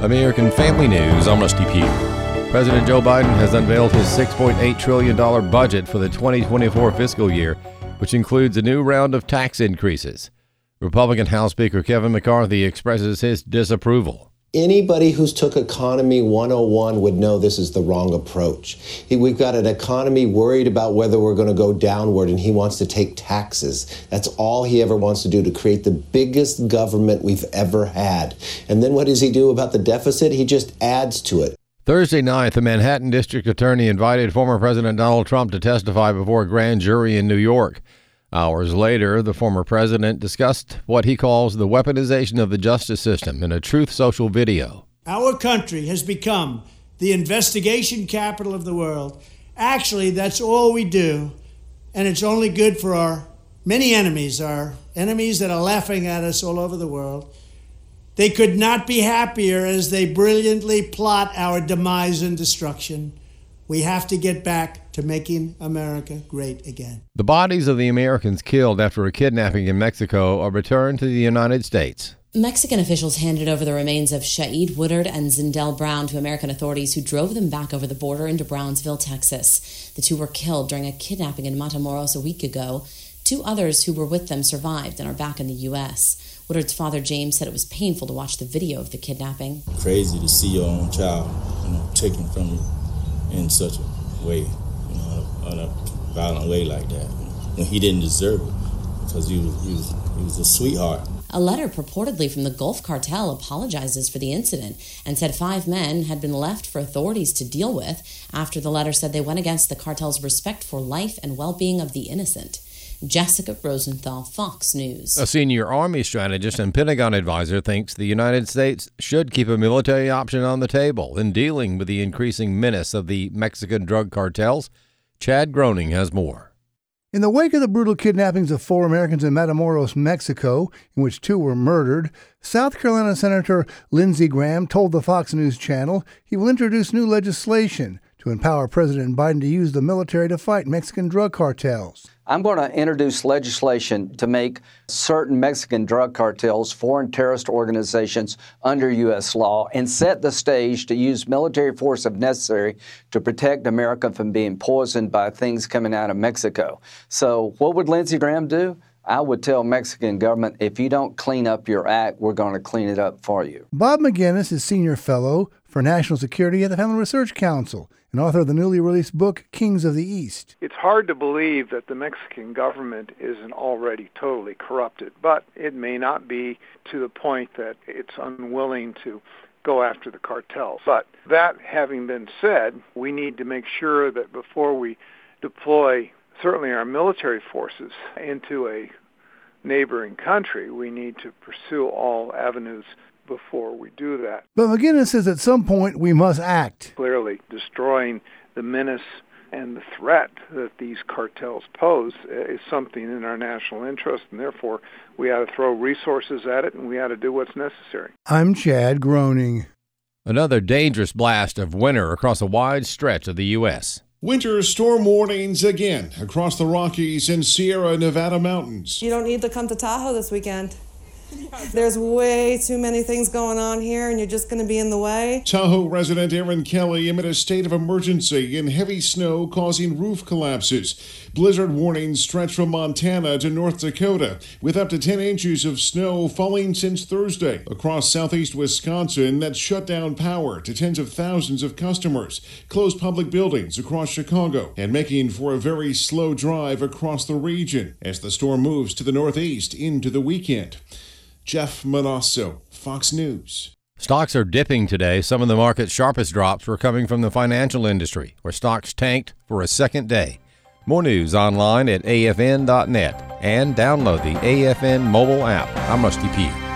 American Family News, I'm Rusty Pugh. President Joe Biden has unveiled his $6.8 trillion budget for the 2024 fiscal year, which includes a new round of tax increases. Republican House Speaker Kevin McCarthy expresses his disapproval. Anybody who's took Economy 101 would know this is the wrong approach. We've got an economy worried about whether we're going to go downward, and he wants to take taxes. That's all he ever wants to do to create the biggest government we've ever had. And then what does he do about the deficit? He just adds to it. Thursday night, the Manhattan District Attorney invited former President Donald Trump to testify before a grand jury in New York. Hours later, the former president discussed what he calls the weaponization of the justice system in a Truth Social video. Our country has become the investigation capital of the world. Actually, that's all we do, and it's only good for our many enemies, our enemies that are laughing at us all over the world. They could not be happier as they brilliantly plot our demise and destruction. We have to get back to making America great again. The bodies of the Americans killed after a kidnapping in Mexico are returned to the United States. Mexican officials handed over the remains of Shaeed Woodard and Zindell Brown to American authorities who drove them back over the border into Brownsville, Texas. The two were killed during a kidnapping in Matamoros a week ago. Two others who were with them survived and are back in the U.S. Woodard's father, James, said it was painful to watch the video of the kidnapping. Crazy to see your own child, you know, taken from you in such a way, you know, in a violent way like that, when he didn't deserve it, because he was, he was, he was a sweetheart. A letter purportedly from the Gulf Cartel apologizes for the incident and said five men had been left for authorities to deal with after the letter said they went against the cartel's respect for life and well being of the innocent. Jessica Rosenthal, Fox News. A senior Army strategist and Pentagon advisor thinks the United States should keep a military option on the table in dealing with the increasing menace of the Mexican drug cartels. Chad Groening has more. In the wake of the brutal kidnappings of four Americans in Matamoros, Mexico, in which two were murdered, South Carolina Senator Lindsey Graham told the Fox News channel he will introduce new legislation to empower President Biden to use the military to fight Mexican drug cartels. I'm going to introduce legislation to make certain Mexican drug cartels foreign terrorist organizations under U.S. law and set the stage to use military force if necessary to protect America from being poisoned by things coming out of Mexico. So, what would Lindsey Graham do? I would tell Mexican government if you don't clean up your act, we're going to clean it up for you. Bob Maginnis is senior fellow for national security at the Family Research Council and author of the newly released book Kings of the East. It's hard to believe that the Mexican government isn't already totally corrupted, but it may not be to the point that it's unwilling to go after the cartels. But that having been said, we need to make sure that before we deploy certainly our military forces into a neighboring country, we need to pursue all avenues before we do that. But Maginnis says at some point we must act. Clearly, destroying the menace and the threat that these cartels pose is something in our national interest, and therefore we ought to throw resources at it and we ought to do what's necessary. I'm Chad Groening. Another dangerous blast of winter across a wide stretch of the U.S. Winter storm warnings again across the Rockies and Sierra Nevada mountains. You don't need to come to Tahoe this weekend. There's way too many things going on here, and you're just going to be in the way. Tahoe resident Aaron Kelly amid a state of emergency in heavy snow causing roof collapses. Blizzard warnings stretch from Montana to North Dakota, with up to 10 inches of snow falling since Thursday across southeast Wisconsin that shut down power to tens of thousands of customers, closed public buildings across Chicago, and making for a very slow drive across the region as the storm moves to the northeast into the weekend. Jeff Monosso, Fox News. Stocks are dipping today. Some of the market's sharpest drops were coming from the financial industry, where stocks tanked for a second day. More news online at afn.net and download the AFN mobile app. I'm Rusty Pugh.